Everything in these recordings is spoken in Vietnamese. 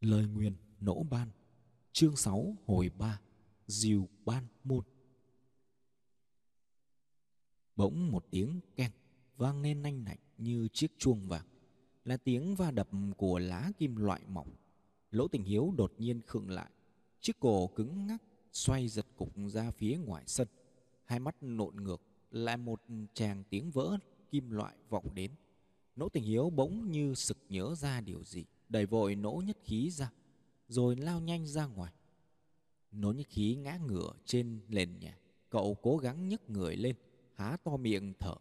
Lời nguyền nỗ ban. Chương 6 hồi 3 Diều ban môn. Bỗng một tiếng keng vang lên nanh nạnh như chiếc chuông vàng. Là tiếng va đập của lá kim loại mỏng. Lỗ tình hiếu đột nhiên khựng lại. Chiếc cổ cứng ngắc xoay giật cục ra phía ngoài sân. Hai mắt nộn ngược, lại một tràng tiếng vỡ kim loại vọng đến. Nỗ tình hiếu bỗng như sực nhớ ra điều gì đẩy vội nỗ nhất khí ra, rồi lao nhanh ra ngoài. Nỗ nhất khí ngã ngửa trên nền nhà, cậu cố gắng nhấc người lên, há to miệng thở.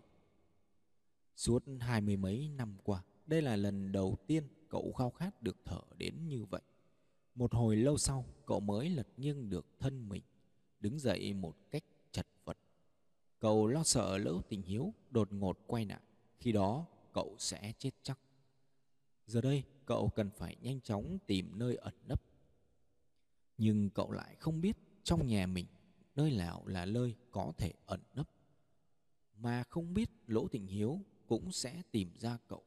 Suốt hai mươi mấy năm qua, đây là lần đầu tiên cậu khao khát được thở đến như vậy. Một hồi lâu sau, cậu mới lật nghiêng được thân mình, đứng dậy một cách chật vật. Cậu lo sợ lỡ tình hiếu đột ngột quay lại, khi đó cậu sẽ chết chắc giờ đây, cậu cần phải nhanh chóng tìm nơi ẩn nấp. Nhưng cậu lại không biết trong nhà mình nơi nào là nơi có thể ẩn nấp. Mà không biết lỗ Thịnh hiếu cũng sẽ tìm ra cậu.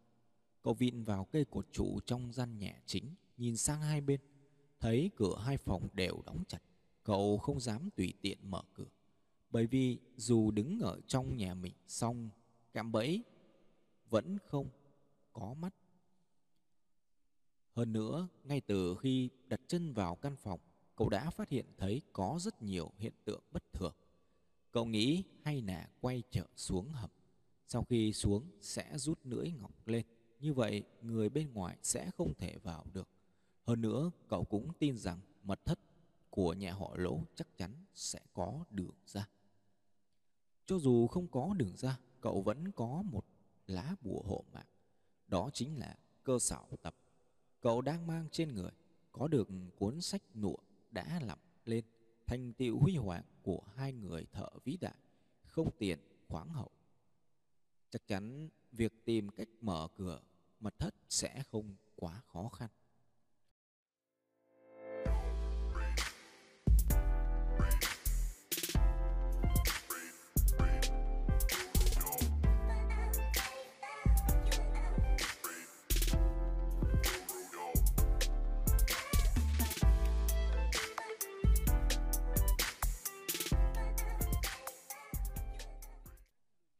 Cậu vịn vào cây cột trụ trong gian nhà chính, nhìn sang hai bên. Thấy cửa hai phòng đều đóng chặt, cậu không dám tùy tiện mở cửa. Bởi vì dù đứng ở trong nhà mình xong, cạm bẫy vẫn không có mắt hơn nữa, ngay từ khi đặt chân vào căn phòng, cậu đã phát hiện thấy có rất nhiều hiện tượng bất thường. Cậu nghĩ hay là quay trở xuống hầm, sau khi xuống sẽ rút lưỡi ngọc lên, như vậy người bên ngoài sẽ không thể vào được. Hơn nữa, cậu cũng tin rằng mật thất của nhà họ lỗ chắc chắn sẽ có đường ra. Cho dù không có đường ra, cậu vẫn có một lá bùa hộ mạng. Đó chính là cơ sở tập cậu đang mang trên người, có được cuốn sách nụa đã lặp lên, thành tựu huy hoàng của hai người thợ vĩ đại, không tiền, khoáng hậu. Chắc chắn việc tìm cách mở cửa mật thất sẽ không quá khó khăn.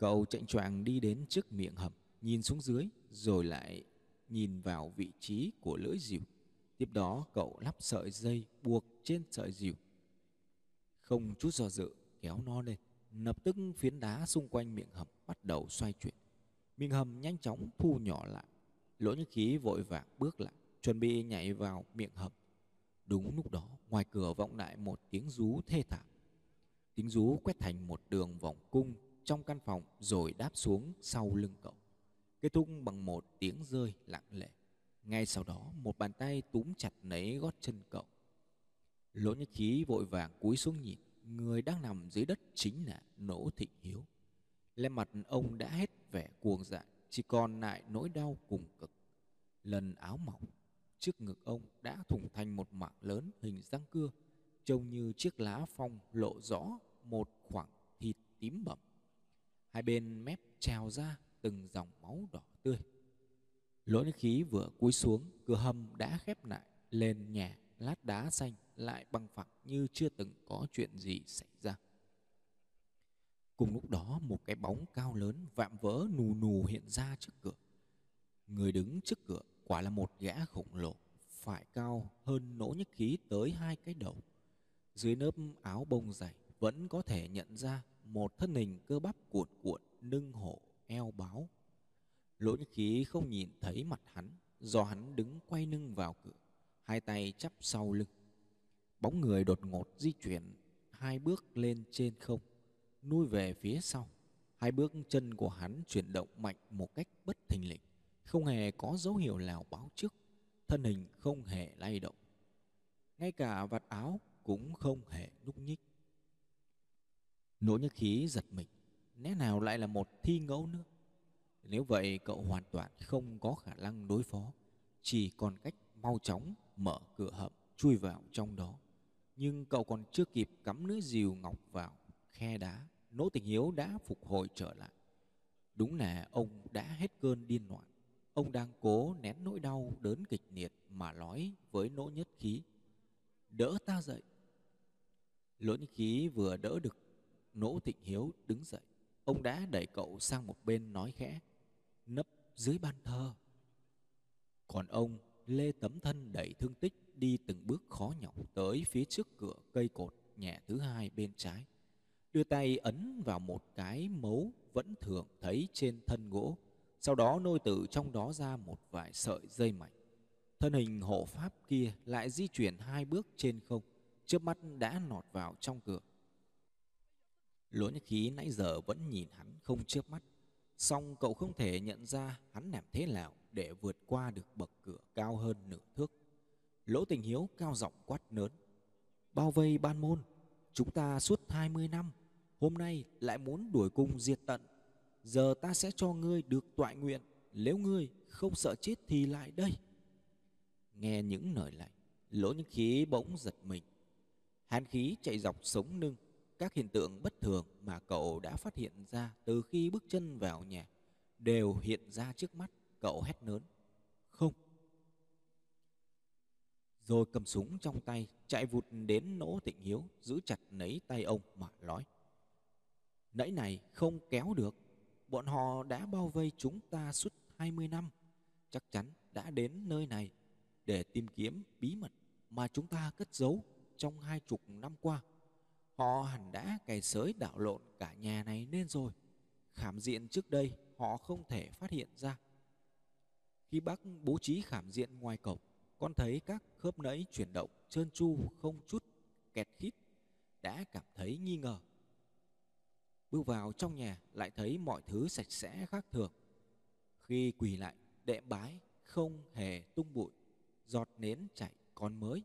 Cậu chạy choàng đi đến trước miệng hầm, nhìn xuống dưới, rồi lại nhìn vào vị trí của lưỡi dìu. Tiếp đó cậu lắp sợi dây buộc trên sợi dìu. Không chút do dự, kéo nó lên. Lập tức phiến đá xung quanh miệng hầm bắt đầu xoay chuyển. Miệng hầm nhanh chóng thu nhỏ lại. Lỗ nhất khí vội vàng bước lại, chuẩn bị nhảy vào miệng hầm. Đúng lúc đó, ngoài cửa vọng lại một tiếng rú thê thảm. Tiếng rú quét thành một đường vòng cung trong căn phòng rồi đáp xuống sau lưng cậu. Kết thúc bằng một tiếng rơi lặng lẽ. Ngay sau đó, một bàn tay túm chặt lấy gót chân cậu. Lỗ nhất khí vội vàng cúi xuống nhìn, người đang nằm dưới đất chính là nỗ thịnh hiếu. Lên mặt ông đã hết vẻ cuồng dại, chỉ còn lại nỗi đau cùng cực. Lần áo mỏng, trước ngực ông đã thủng thành một mảng lớn hình răng cưa, trông như chiếc lá phong lộ rõ một khoảng thịt tím bẩm hai bên mép trào ra từng dòng máu đỏ tươi. Lỗ nước khí vừa cúi xuống, cửa hầm đã khép lại, lên nhà lát đá xanh lại băng phẳng như chưa từng có chuyện gì xảy ra. Cùng lúc đó, một cái bóng cao lớn vạm vỡ nù nù hiện ra trước cửa. Người đứng trước cửa quả là một gã khổng lồ, phải cao hơn nỗ nhất khí tới hai cái đầu. Dưới lớp áo bông dày vẫn có thể nhận ra một thân hình cơ bắp cuộn cuộn lưng hổ, eo báo lỗ nhĩ khí không nhìn thấy mặt hắn, do hắn đứng quay lưng vào cửa, hai tay chắp sau lưng. Bóng người đột ngột di chuyển, hai bước lên trên không nuôi về phía sau. Hai bước chân của hắn chuyển động mạnh một cách bất thình lình, không hề có dấu hiệu nào báo trước, thân hình không hề lay động. Ngay cả vạt áo cũng không hề nhúc nhích. Nỗ nhất khí giật mình, Lẽ nào lại là một thi ngẫu nữa Nếu vậy, cậu hoàn toàn không có khả năng đối phó, Chỉ còn cách mau chóng mở cửa hầm chui vào trong đó Nhưng cậu còn chưa kịp cắm lưỡi rìu ngọc vào, khe đá, Nỗ tình hiếu đã phục hồi trở lại Đúng là ông đã hết cơn điên loạn Ông đang cố nén nỗi đau đớn kịch liệt mà nói với nỗ Nhất Khí. Đỡ ta dậy. Lỗ Nhất Khí vừa đỡ được Nỗ Tịnh Hiếu đứng dậy. Ông đã đẩy cậu sang một bên nói khẽ. Nấp dưới ban thờ. Còn ông lê tấm thân đẩy thương tích đi từng bước khó nhọc tới phía trước cửa cây cột nhà thứ hai bên trái. Đưa tay ấn vào một cái mấu vẫn thường thấy trên thân gỗ. Sau đó nôi từ trong đó ra một vài sợi dây mảnh. Thân hình hộ pháp kia lại di chuyển hai bước trên không, trước mắt đã nọt vào trong cửa. Lỗ nhất khí nãy giờ vẫn nhìn hắn không chớp mắt, song cậu không thể nhận ra hắn làm thế nào để vượt qua được bậc cửa cao hơn nửa thước. Lỗ tình hiếu cao giọng quát lớn. Bao vây ban môn, chúng ta suốt 20 năm, hôm nay lại muốn đuổi cùng diệt tận. Giờ ta sẽ cho ngươi được tọa nguyện, nếu ngươi không sợ chết thì lại đây. Nghe những lời lạnh, lỗ những khí bỗng giật mình. Hàn khí chạy dọc sống lưng, các hiện tượng bất thường mà cậu đã phát hiện ra từ khi bước chân vào nhà đều hiện ra trước mắt cậu hét lớn. Không. Rồi cầm súng trong tay, chạy vụt đến nỗ tịnh hiếu, giữ chặt lấy tay ông mà nói. Nãy này không kéo được, bọn họ đã bao vây chúng ta suốt 20 năm, chắc chắn đã đến nơi này để tìm kiếm bí mật mà chúng ta cất giấu trong hai chục năm qua. Họ hẳn đã cày sới đảo lộn cả nhà này nên rồi. Khảm diện trước đây họ không thể phát hiện ra. Khi bác bố trí khảm diện ngoài cổng, con thấy các khớp nẫy chuyển động trơn tru không chút kẹt khít, đã cảm thấy nghi ngờ. Bước vào trong nhà lại thấy mọi thứ sạch sẽ khác thường. Khi quỳ lại, đệ bái không hề tung bụi, giọt nến chảy còn mới.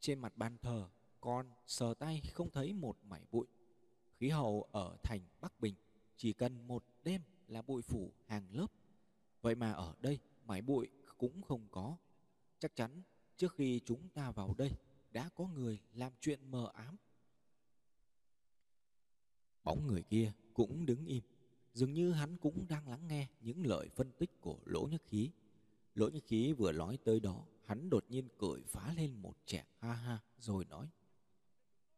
Trên mặt bàn thờ, con sờ tay không thấy một mảy bụi. Khí hậu ở thành Bắc Bình chỉ cần một đêm là bụi phủ hàng lớp. Vậy mà ở đây mảy bụi cũng không có. Chắc chắn trước khi chúng ta vào đây đã có người làm chuyện mờ ám. Bóng người kia cũng đứng im, dường như hắn cũng đang lắng nghe những lời phân tích của Lỗ Nhất Khí. Lỗ Nhất Khí vừa nói tới đó, hắn đột nhiên cười phá lên một tràng ha ha rồi nói: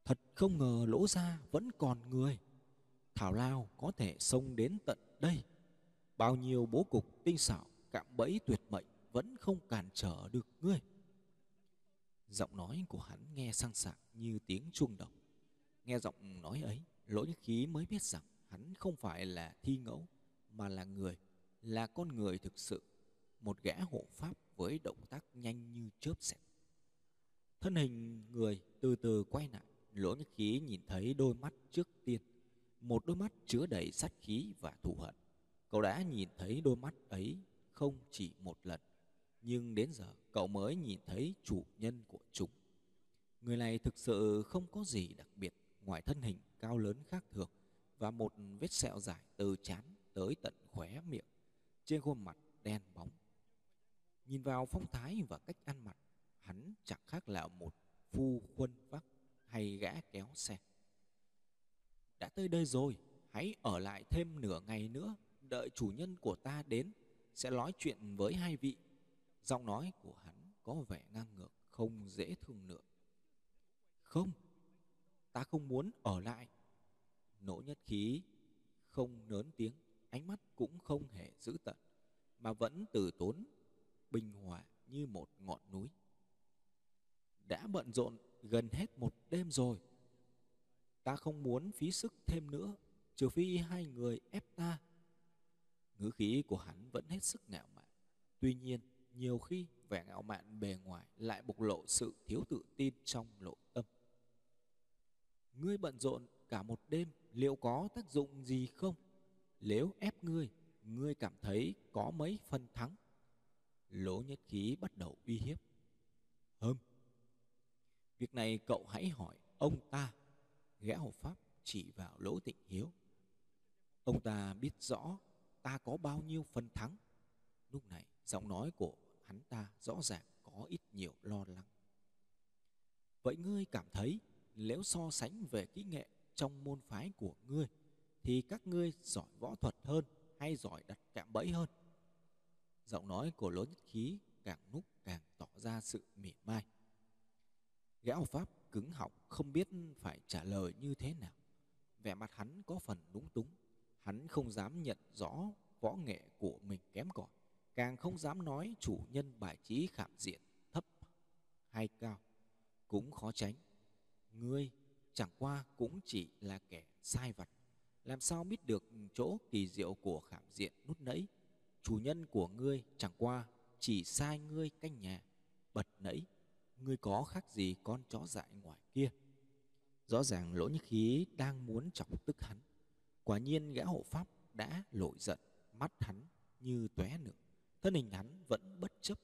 Thật không ngờ Lỗ ra vẫn còn người. Thảo Lao có thể xông đến tận đây. Bao nhiêu bố cục tinh xảo, cạm bẫy tuyệt mệnh vẫn không cản trở được ngươi. Giọng nói của hắn nghe sang sảng như tiếng chuông đồng. Nghe giọng nói ấy, lỗ nhất khí mới biết rằng hắn không phải là thi ngẫu, mà là người, là con người thực sự. Một gã hộ pháp với động tác nhanh như chớp xẹt. Thân hình người từ từ quay lại, lỗ nhất khí nhìn thấy đôi mắt trước tiên. Một đôi mắt chứa đầy sát khí và thù hận. Cậu đã nhìn thấy đôi mắt ấy không chỉ một lần nhưng đến giờ cậu mới nhìn thấy chủ nhân của chúng. Người này thực sự không có gì đặc biệt ngoài thân hình cao lớn khác thường và một vết sẹo dài từ trán tới tận khóe miệng trên khuôn mặt đen bóng. Nhìn vào phong thái và cách ăn mặc, hắn chẳng khác là một phu khuân vác hay gã kéo xe. Đã tới đây rồi, hãy ở lại thêm nửa ngày nữa, đợi chủ nhân của ta đến, sẽ nói chuyện với hai vị Giọng nói của hắn có vẻ ngang ngược, không dễ thương nữa. Không, ta không muốn ở lại. Nỗ nhất khí không nớn tiếng, ánh mắt cũng không hề dữ tận, mà vẫn từ tốn, bình hòa như một ngọn núi. Đã bận rộn gần hết một đêm rồi. Ta không muốn phí sức thêm nữa, trừ phi hai người ép ta. Ngữ khí của hắn vẫn hết sức ngạo mạn. Tuy nhiên, nhiều khi vẻ ngạo mạn bề ngoài lại bộc lộ sự thiếu tự tin trong nội tâm. Ngươi bận rộn cả một đêm liệu có tác dụng gì không? Nếu ép ngươi, ngươi cảm thấy có mấy phần thắng. Lỗ nhất khí bắt đầu uy hiếp. Hơm, việc này cậu hãy hỏi ông ta. Gã hộ pháp chỉ vào lỗ tịnh hiếu. Ông ta biết rõ ta có bao nhiêu phần thắng. Lúc này giọng nói của hắn ta rõ ràng có ít nhiều lo lắng. Vậy ngươi cảm thấy nếu so sánh về kỹ nghệ trong môn phái của ngươi, thì các ngươi giỏi võ thuật hơn hay giỏi đặt cạm bẫy hơn? Giọng nói của lỗ nhất khí càng lúc càng tỏ ra sự mỉa mai. Gã hộ pháp cứng họng không biết phải trả lời như thế nào. Vẻ mặt hắn có phần đúng túng. Hắn không dám nhận rõ võ nghệ của mình kém cỏi, càng không dám nói chủ nhân bài trí khảm diện thấp hay cao. Cũng khó tránh. Ngươi chẳng qua cũng chỉ là kẻ sai vặt. Làm sao biết được chỗ kỳ diệu của khảm diện nút nẫy? Chủ nhân của ngươi chẳng qua chỉ sai ngươi canh nhà, bật nẫy. Ngươi có khác gì con chó dại ngoài kia? Rõ ràng lỗ nhất khí đang muốn chọc tức hắn. Quả nhiên gã hộ pháp đã lội giận, mắt hắn như tóe lửa. Thân hình hắn vẫn bất chấp.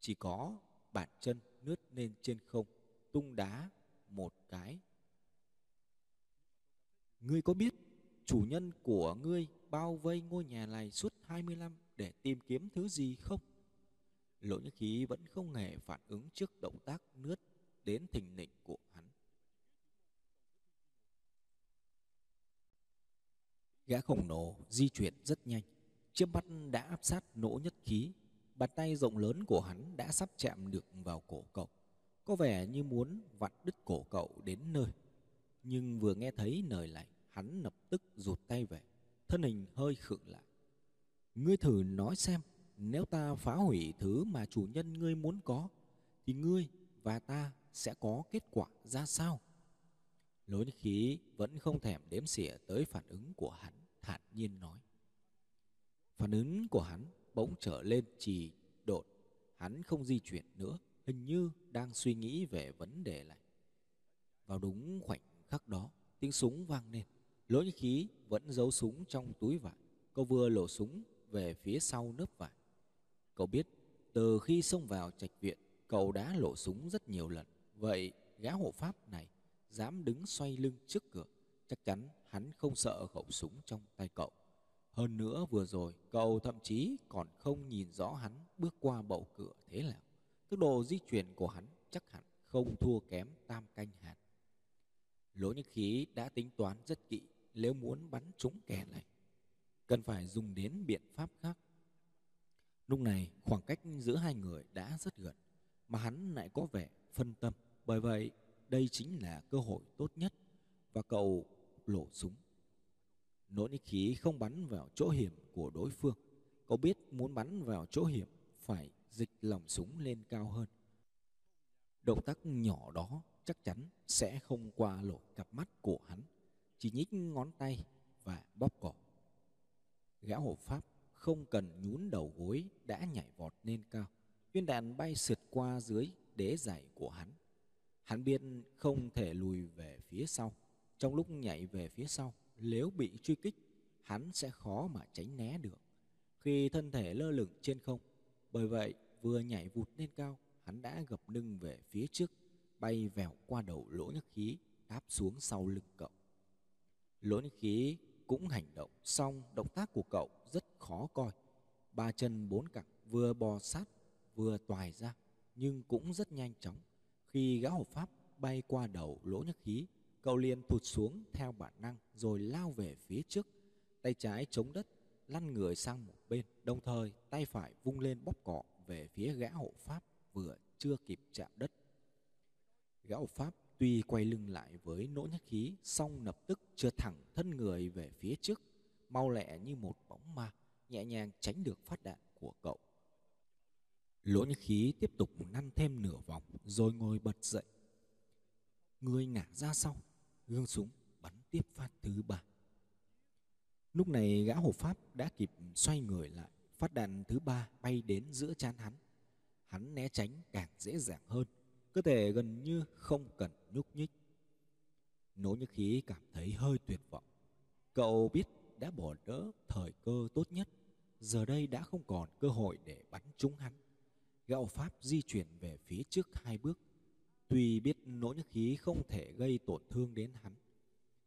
Chỉ có bàn chân nướt lên trên không, tung đá một cái. Ngươi có biết chủ nhân của ngươi bao vây ngôi nhà này suốt 20 năm để tìm kiếm thứ gì không? Lỗ nhất khí vẫn không hề phản ứng trước động tác nướt đến thình lình của hắn. Gã khổng lồ di chuyển rất nhanh, chiếc mắt đã áp sát nỗ nhất khí. Bàn tay rộng lớn của hắn đã sắp chạm được vào cổ cậu. Có vẻ như muốn vặn đứt cổ cậu đến nơi. Nhưng vừa nghe thấy lời này, hắn lập tức rụt tay về, thân hình hơi khựng lại. Ngươi thử nói xem, nếu ta phá hủy thứ mà chủ nhân ngươi muốn có, thì ngươi và ta sẽ có kết quả ra sao? Lối khí vẫn không thèm đếm xỉa tới phản ứng của hắn, thản nhiên nói. Phản ứng của hắn bỗng trở lên trì đột, hắn không di chuyển nữa, hình như đang suy nghĩ về vấn đề này. Vào đúng khoảnh khắc đó, tiếng súng vang lên. Lỗ khí vẫn giấu súng trong túi vải. Cậu vừa lổ súng về phía sau nớp vải. Cậu biết, từ khi xông vào trạch viện, cậu đã lộ súng rất nhiều lần. Vậy gã hộ pháp này dám đứng xoay lưng trước cửa, chắc chắn hắn không sợ khẩu súng trong tay cậu. Hơn nữa vừa rồi, cậu thậm chí còn không nhìn rõ hắn bước qua bậu cửa thế nào. Tốc độ di chuyển của hắn chắc hẳn không thua kém tam canh hạt. Lỗ Nhất Khí đã tính toán rất kỹ nếu muốn bắn trúng kẻ này. Cần phải dùng đến biện pháp khác. Lúc này khoảng cách giữa hai người đã rất gần mà hắn lại có vẻ phân tâm. Bởi vậy đây chính là cơ hội tốt nhất và cậu lổ súng. Nỗ Khí không bắn vào chỗ hiểm của đối phương. Cậu biết muốn bắn vào chỗ hiểm phải dịch lòng súng lên cao hơn. Động tác nhỏ đó chắc chắn sẽ không qua lỗi cặp mắt của hắn, chỉ nhích ngón tay và bóp cỏ. Gã hộ pháp không cần nhún đầu gối đã nhảy vọt lên cao. Viên đạn bay sượt qua dưới đế giày của hắn. Hắn biết không thể lùi về phía sau. Trong lúc nhảy về phía sau, nếu bị truy kích, hắn sẽ khó mà tránh né được. Khi thân thể lơ lửng trên không, bởi vậy vừa nhảy vụt lên cao, hắn đã gập lưng về phía trước bay vèo qua đầu lỗ nhất khí đáp xuống sau lưng cậu lỗ nhất khí cũng hành động xong, động tác của cậu rất khó coi. Ba chân bốn cẳng vừa bò sát, vừa toài ra, nhưng cũng rất nhanh chóng. Khi gã hộ pháp bay qua đầu lỗ nhất khí cậu liền thụt xuống theo bản năng rồi lao về phía trước. Tay trái chống đất, lăn người sang một bên, đồng thời tay phải vung lên bóp cọ về phía gã hộ pháp vừa chưa kịp chạm đất. Gã Pháp tuy quay lưng lại với nỗ nhất khí, song lập tức trượt thẳng thân người về phía trước, mau lẹ như một bóng ma, nhẹ nhàng tránh được phát đạn của cậu. Lỗ nhất khí tiếp tục năn thêm nửa vòng, rồi ngồi bật dậy. Người ngả ra sau, gương súng bắn tiếp phát thứ ba. Lúc này gã hộ pháp đã kịp xoay người lại, phát đạn thứ ba bay đến giữa chán hắn. Hắn né tránh càng dễ dàng hơn cơ thể gần như không cần nhúc nhích. Nỗ Nhất Khí cảm thấy hơi tuyệt vọng. Cậu biết đã bỏ đỡ thời cơ tốt nhất, giờ đây đã không còn cơ hội để bắn trúng hắn. Gạo Pháp di chuyển về phía trước hai bước. Tuy biết nỗ nhất khí không thể gây tổn thương đến hắn,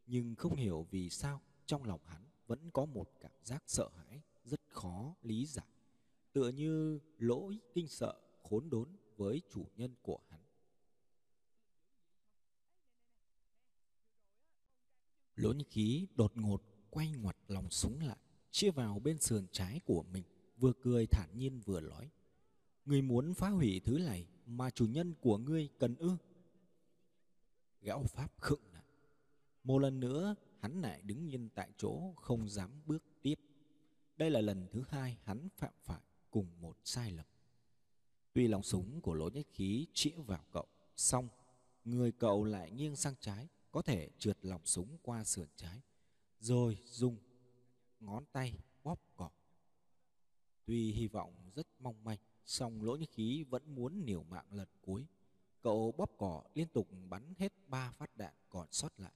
nhưng không hiểu vì sao trong lòng hắn vẫn có một cảm giác sợ hãi rất khó lý giải. Tựa như lỗi kinh sợ khốn đốn với chủ nhân của hắn. Lỗ Như Khí đột ngột quay ngoặt lòng súng lại, chia vào bên sườn trái của mình, vừa cười thản nhiên vừa nói. người muốn phá hủy thứ này mà chủ nhân của ngươi cần ư? Gã pháp khựng lại. Một lần nữa, hắn lại đứng yên tại chỗ không dám bước tiếp. Đây là lần thứ hai hắn phạm phải cùng một sai lầm. Tuy lòng súng của lỗ nhất khí chĩa vào cậu, xong người cậu lại nghiêng sang trái, có thể trượt lòng súng qua sườn trái, rồi dùng ngón tay bóp cỏ. Tuy hy vọng rất mong manh, song lỗ như khí vẫn muốn liều mạng lần cuối. Cậu bóp cỏ liên tục bắn hết ba phát đạn còn sót lại.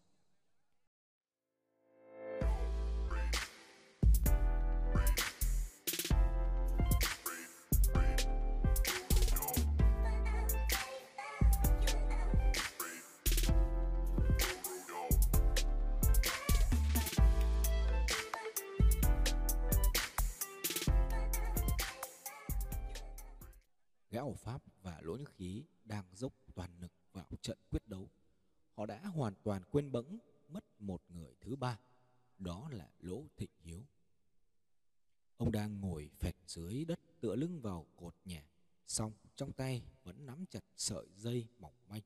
Gã ổ Pháp và Lỗ Nhất Khí đang dốc toàn lực vào trận quyết đấu. Họ đã hoàn toàn quên bẵng mất một người thứ ba, đó là Lỗ Thịnh Hiếu. Ông đang ngồi phẹt dưới đất tựa lưng vào cột nhà, song trong tay vẫn nắm chặt sợi dây mỏng manh.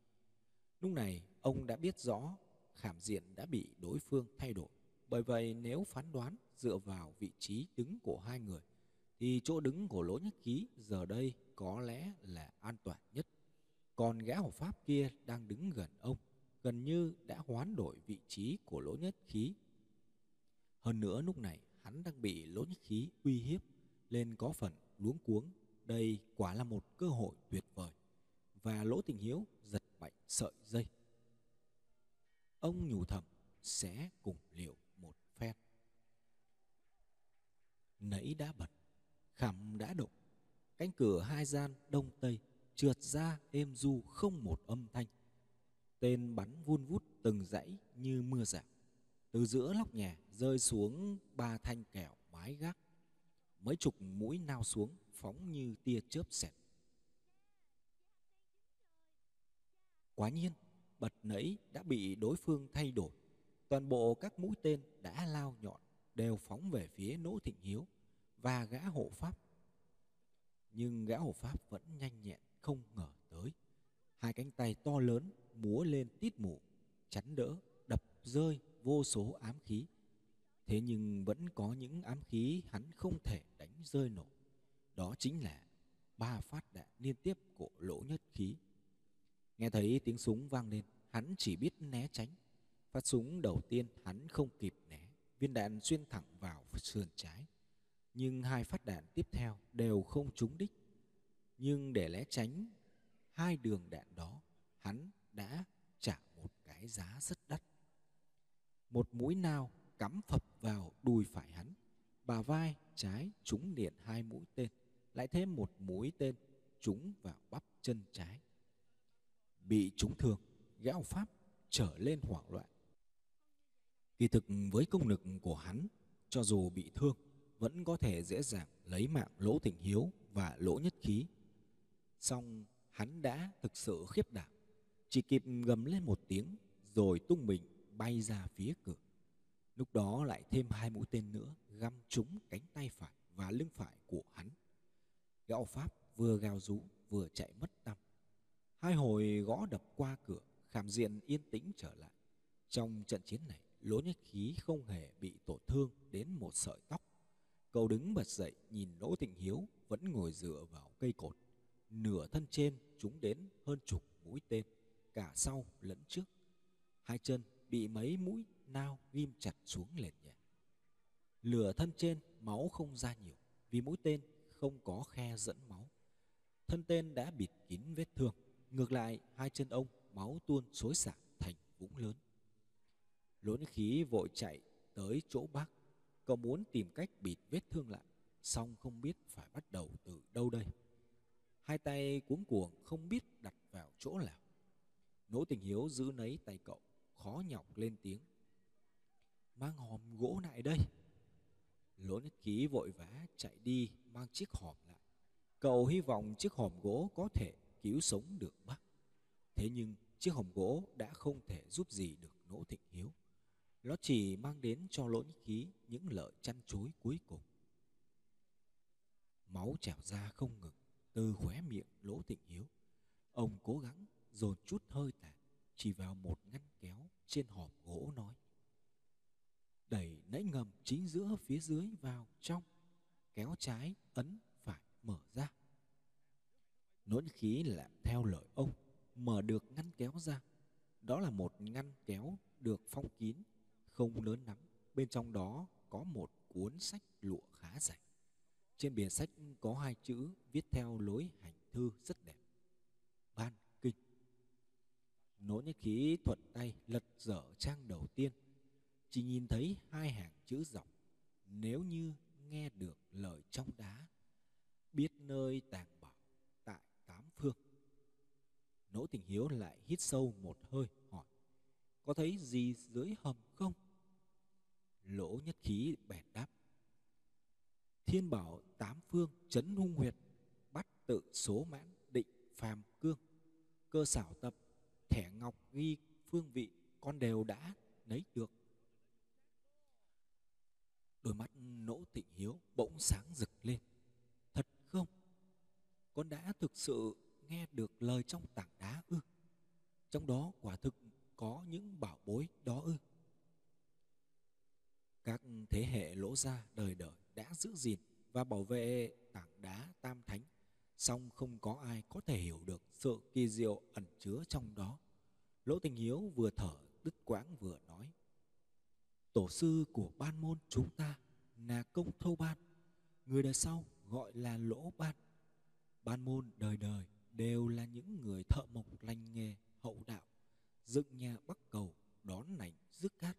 Lúc này, ông đã biết rõ khảm diện đã bị đối phương thay đổi. Bởi vậy nếu phán đoán dựa vào vị trí đứng của hai người thì chỗ đứng của Lỗ Nhất Khí giờ đây có lẽ là an toàn nhất. Còn gã hộ pháp kia đang đứng gần ông, gần như đã hoán đổi vị trí của Lỗ Nhất Khí. Hơn nữa lúc này hắn đang bị Lỗ Nhất Khí uy hiếp, nên có phần luống cuống. Đây quả là một cơ hội tuyệt vời. Và Lỗ Tình Hiếu giật mạnh sợi dây. Ông nhủ thầm sẽ cùng liệu một phen. Nãy đã bật khảm đã động cánh cửa hai gian đông tây trượt ra êm du không một âm thanh. Tên bắn vun vút từng dãy như mưa rào từ giữa lóc nhà rơi xuống ba thanh kẹo mái gác. Mấy chục mũi nao xuống phóng như tia chớp xẹt quá nhiên, bật nẫy đã bị đối phương thay đổi. Toàn bộ các mũi tên đã lao nhọn, đều phóng về phía nỗ thịnh hiếu và gã hộ pháp. Nhưng gã hộ pháp vẫn nhanh nhẹn không ngờ tới. Hai cánh tay to lớn múa lên tít mù, chắn đỡ, đập rơi vô số ám khí. Thế nhưng vẫn có những ám khí hắn không thể đánh rơi nổi. Đó chính là ba phát đạn liên tiếp của lỗ nhất khí. Nghe thấy tiếng súng vang lên, hắn chỉ biết né tránh. Phát súng đầu tiên hắn không kịp né, viên đạn xuyên thẳng vào sườn trái nhưng hai phát đạn tiếp theo đều không trúng đích. Nhưng để lẽ tránh hai đường đạn đó, hắn đã trả một cái giá rất đắt. Một mũi nào cắm phập vào đùi phải hắn, bà vai trái trúng liền hai mũi tên, lại thêm một mũi tên trúng vào bắp chân trái. Bị trúng thương, gã Pháp trở lên hoảng loạn. Kỳ thực với công lực của hắn, cho dù bị thương vẫn có thể dễ dàng lấy mạng Lỗ Thịnh Hiếu và Lỗ Nhất Khí. Song hắn đã thực sự khiếp đảm, chỉ kịp gầm lên một tiếng rồi tung mình bay ra phía cửa. Lúc đó lại thêm hai mũi tên nữa găm trúng cánh tay phải và lưng phải của hắn. Gạo Pháp vừa gào rú vừa chạy mất tăm. Hai hồi gõ đập qua cửa, khảm diện yên tĩnh trở lại. Trong trận chiến này, Lỗ Nhất Khí không hề bị tổn thương đến một sợi tóc Cậu đứng bật dậy nhìn Đỗ Tịnh Hiếu vẫn ngồi dựa vào cây cột. Nửa thân trên chúng đến hơn chục mũi tên, cả sau lẫn trước. Hai chân bị mấy mũi nao ghim chặt xuống nền nhà. Lửa thân trên máu không ra nhiều vì mũi tên không có khe dẫn máu. Thân tên đã bịt kín vết thương. Ngược lại, hai chân ông máu tuôn xối xả thành vũng lớn. Lỗ khí vội chạy tới chỗ bác Cậu muốn tìm cách bịt vết thương lại, song không biết phải bắt đầu từ đâu đây. Hai tay cuống cuồng không biết đặt vào chỗ nào. Nỗ tình hiếu giữ nấy tay cậu, khó nhọc lên tiếng. Mang hòm gỗ lại đây. Lỗ nhất ký vội vã chạy đi mang chiếc hòm lại. Cậu hy vọng chiếc hòm gỗ có thể cứu sống được bác. Thế nhưng chiếc hòm gỗ đã không thể giúp gì được Nỗ Thịnh Hiếu. Nó chỉ mang đến cho lỗ nhĩ khí những lợi chăn chối cuối cùng. Máu trào ra không ngừng, từ khóe miệng lỗ tịnh hiếu. Ông cố gắng dồn chút hơi tàn chỉ vào một ngăn kéo trên hòm gỗ nói. Đẩy nãy ngầm chính giữa phía dưới vào trong kéo trái ấn phải mở ra. Nỗi khí làm theo lời ông mở được ngăn kéo ra. Đó là một ngăn kéo được phong kín không lớn lắm. Bên trong đó có một cuốn sách lụa khá dày trên bìa sách có hai chữ viết theo lối hành thư rất đẹp. Ban kinh. Nỗ nhất khí thuận tay lật dở trang đầu tiên. Chỉ nhìn thấy hai hàng chữ dọc. Nếu như nghe được lời trong đá, biết nơi tàng bảo tại tám phương. Nỗ tình hiếu lại hít sâu một hơi, hỏi, có thấy gì dưới hầm không? Lỗ nhất khí bèn đáp. Thiên bảo tám phương chấn hung huyệt, bắt tự số mãn định phàm cương. Cơ xảo tập, thẻ ngọc ghi phương vị, con đều đã lấy được. Đôi mắt nỗ tịnh hiếu bỗng sáng rực lên. Thật không? Con đã thực sự nghe được lời trong tảng đá ư? Trong đó quả thực có những bảo bối đó ư? Các thế hệ lỗ gia đời đời đã giữ gìn và bảo vệ tảng đá tam thánh. Song không có ai có thể hiểu được sự kỳ diệu ẩn chứa trong đó. Lỗ tình hiếu vừa thở, đứt quãng vừa nói, tổ sư của ban môn chúng ta là công thâu ban, người đời sau gọi là lỗ ban. Ban môn đời đời đều là những người thợ mộc lành nghề hậu đạo, dựng nhà bắc cầu, đón nảnh rước cát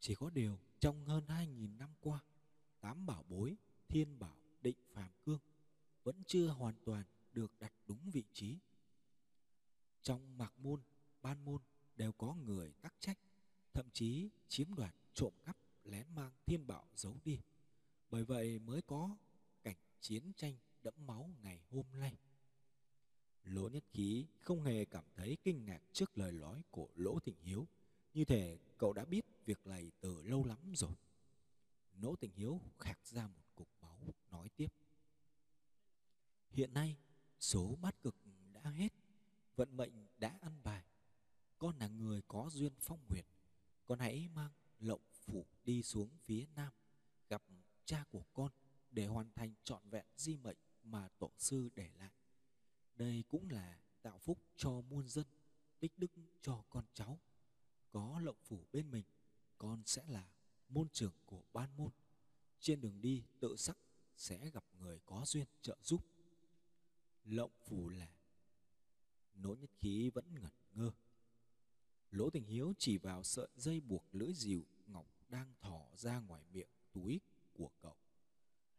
chỉ có điều trong hơn hai nghìn năm qua, tám bảo bối, thiên bảo, định phàm cương vẫn chưa hoàn toàn được đặt đúng vị trí. Trong mạc môn, ban môn đều có người tắc trách, thậm chí chiếm đoạt trộm cắp, lén mang thiên bảo giấu đi. Bởi vậy mới có cảnh chiến tranh đẫm máu ngày hôm nay. Lỗ nhất khí không hề cảm thấy kinh ngạc trước lời nói của lỗ thịnh hiếu. Như thể cậu đã biết việc này từ lâu lắm rồi. Nỗ tình hiếu khạc ra một cục máu, nói tiếp. Hiện nay, số bát cực đã hết, vận mệnh đã ăn bài. Con là người có duyên phong huyền con hãy mang lộng phủ đi xuống phía nam, gặp cha của con để hoàn thành trọn vẹn di mệnh mà tổ sư để lại. Đây cũng là tạo phúc cho muôn dân, tích đức cho con cháu. Có lộng phủ bên mình con sẽ là môn trưởng của ban môn. Trên đường đi, tự sắc sẽ gặp người có duyên trợ giúp. Lộng phủ là nỗ nhất khí vẫn ngẩn ngơ. Lỗ tình hiếu chỉ vào sợi dây buộc lưỡi dìu ngọc đang thỏ ra ngoài miệng túi của cậu.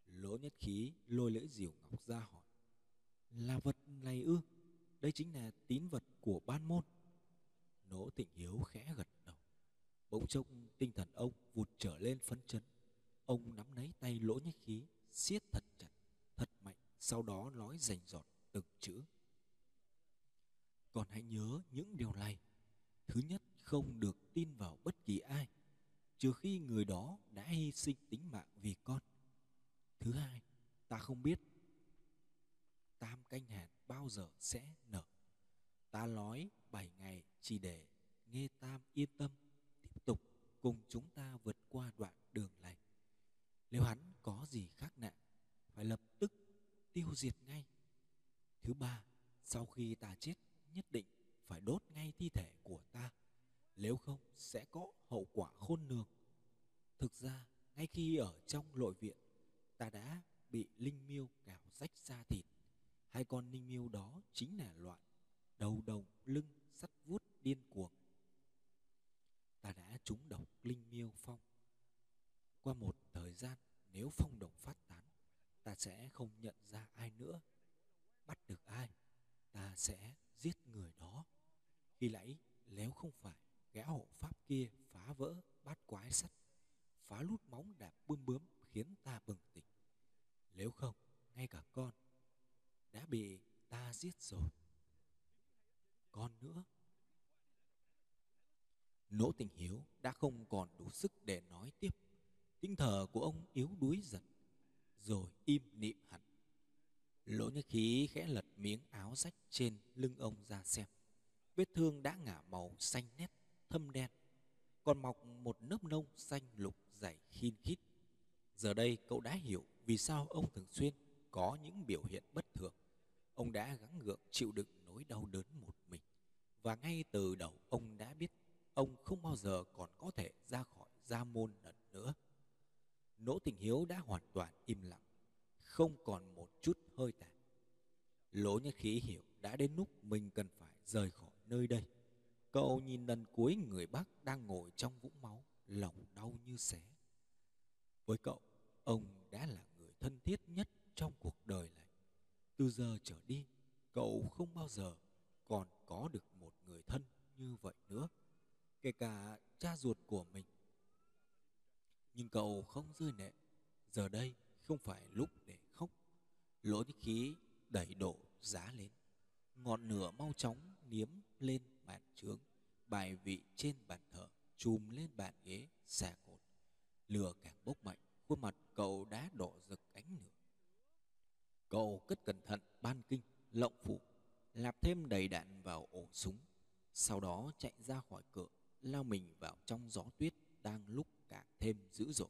Lỗ nhất khí lôi lưỡi dìu ngọc ra hỏi, là vật này ư? Đây chính là tín vật của ban môn. Nỗ tịnh hiếu khẽ gật đầu, bỗng chốc tinh thần ông vụt trở lên phấn chấn. Ông nắm lấy tay lỗ nhất khí, siết thật chặt, thật mạnh, sau đó nói rành rọt từng chữ. Còn hãy nhớ những điều này. Thứ nhất, không được tin vào bất kỳ ai, trừ khi người đó đã hy sinh tính mạng vì con. Thứ hai, ta không biết tam canh hàn bao giờ sẽ nở. Ta nói bảy ngày chỉ để nghe tam yên tâm cùng chúng ta vượt qua đoạn đường này. Nếu hắn có gì khác nạn phải lập tức tiêu diệt ngay. Thứ ba, sau khi ta chết, nhất định phải đốt ngay thi thể của ta. Nếu không, sẽ có hậu quả khôn lường. Thực ra, ngay khi ở trong nội viện, ta đã bị linh miêu cào rách da thịt. Hai con linh miêu đó chính là loại đầu đồng lưng sắt vuốt điên cuồng ta đã trúng độc linh miêu phong. Qua một thời gian, nếu phong đồng phát tán, ta sẽ không nhận ra ai nữa. Bắt được ai, ta sẽ giết người đó. Khi nãy nếu không phải gã hộ pháp kia phá vỡ bát quái sắt, phá lút móng đạp bươm bướm khiến ta bừng tỉnh. Nếu không, ngay cả con đã bị ta giết rồi. Con nữa nỗ tình hiếu đã không còn đủ sức để nói tiếp tinh thở của ông yếu đuối dần rồi im nịm hẳn Lỗ nhất khí khẽ lật miếng áo rách trên lưng ông ra xem. Vết thương đã ngả màu xanh nét, thâm đen. Còn mọc một lớp nông xanh lục dày khin khít. Giờ đây cậu đã hiểu vì sao ông thường xuyên có những biểu hiện bất thường. Ông đã gắng gượng chịu đựng nỗi đau đớn một mình. Và ngay từ đầu ông đã biết ông không bao giờ còn có thể ra khỏi gia môn lần nữa. Nỗ tình hiếu đã hoàn toàn im lặng, không còn một chút hơi tàn. Lỗ nhất khí hiểu đã đến lúc mình cần phải rời khỏi nơi đây. Cậu nhìn lần cuối người bác đang ngồi trong vũng máu, lòng đau như xé. Với cậu, ông đã là người thân thiết nhất trong cuộc đời này. Từ giờ trở đi, cậu không bao giờ còn có được một người thân như vậy nữa, kể cả cha ruột của mình. Nhưng cậu không rơi nệ, giờ đây không phải lúc để khóc. Lỗ nhất khí đẩy đổ giá lên, ngọn lửa mau chóng niếm lên bàn trướng, bài vị trên bàn thờ, chùm lên bàn ghế, xà cột. Lửa càng bốc mạnh, khuôn mặt cậu đã đỏ rực ánh lửa. Cậu cất cẩn thận ban kinh, lộng phủ, lạp thêm đầy đạn vào ổ súng. Sau đó chạy ra khỏi cửa, lao mình vào trong gió tuyết đang lúc càng thêm dữ dội.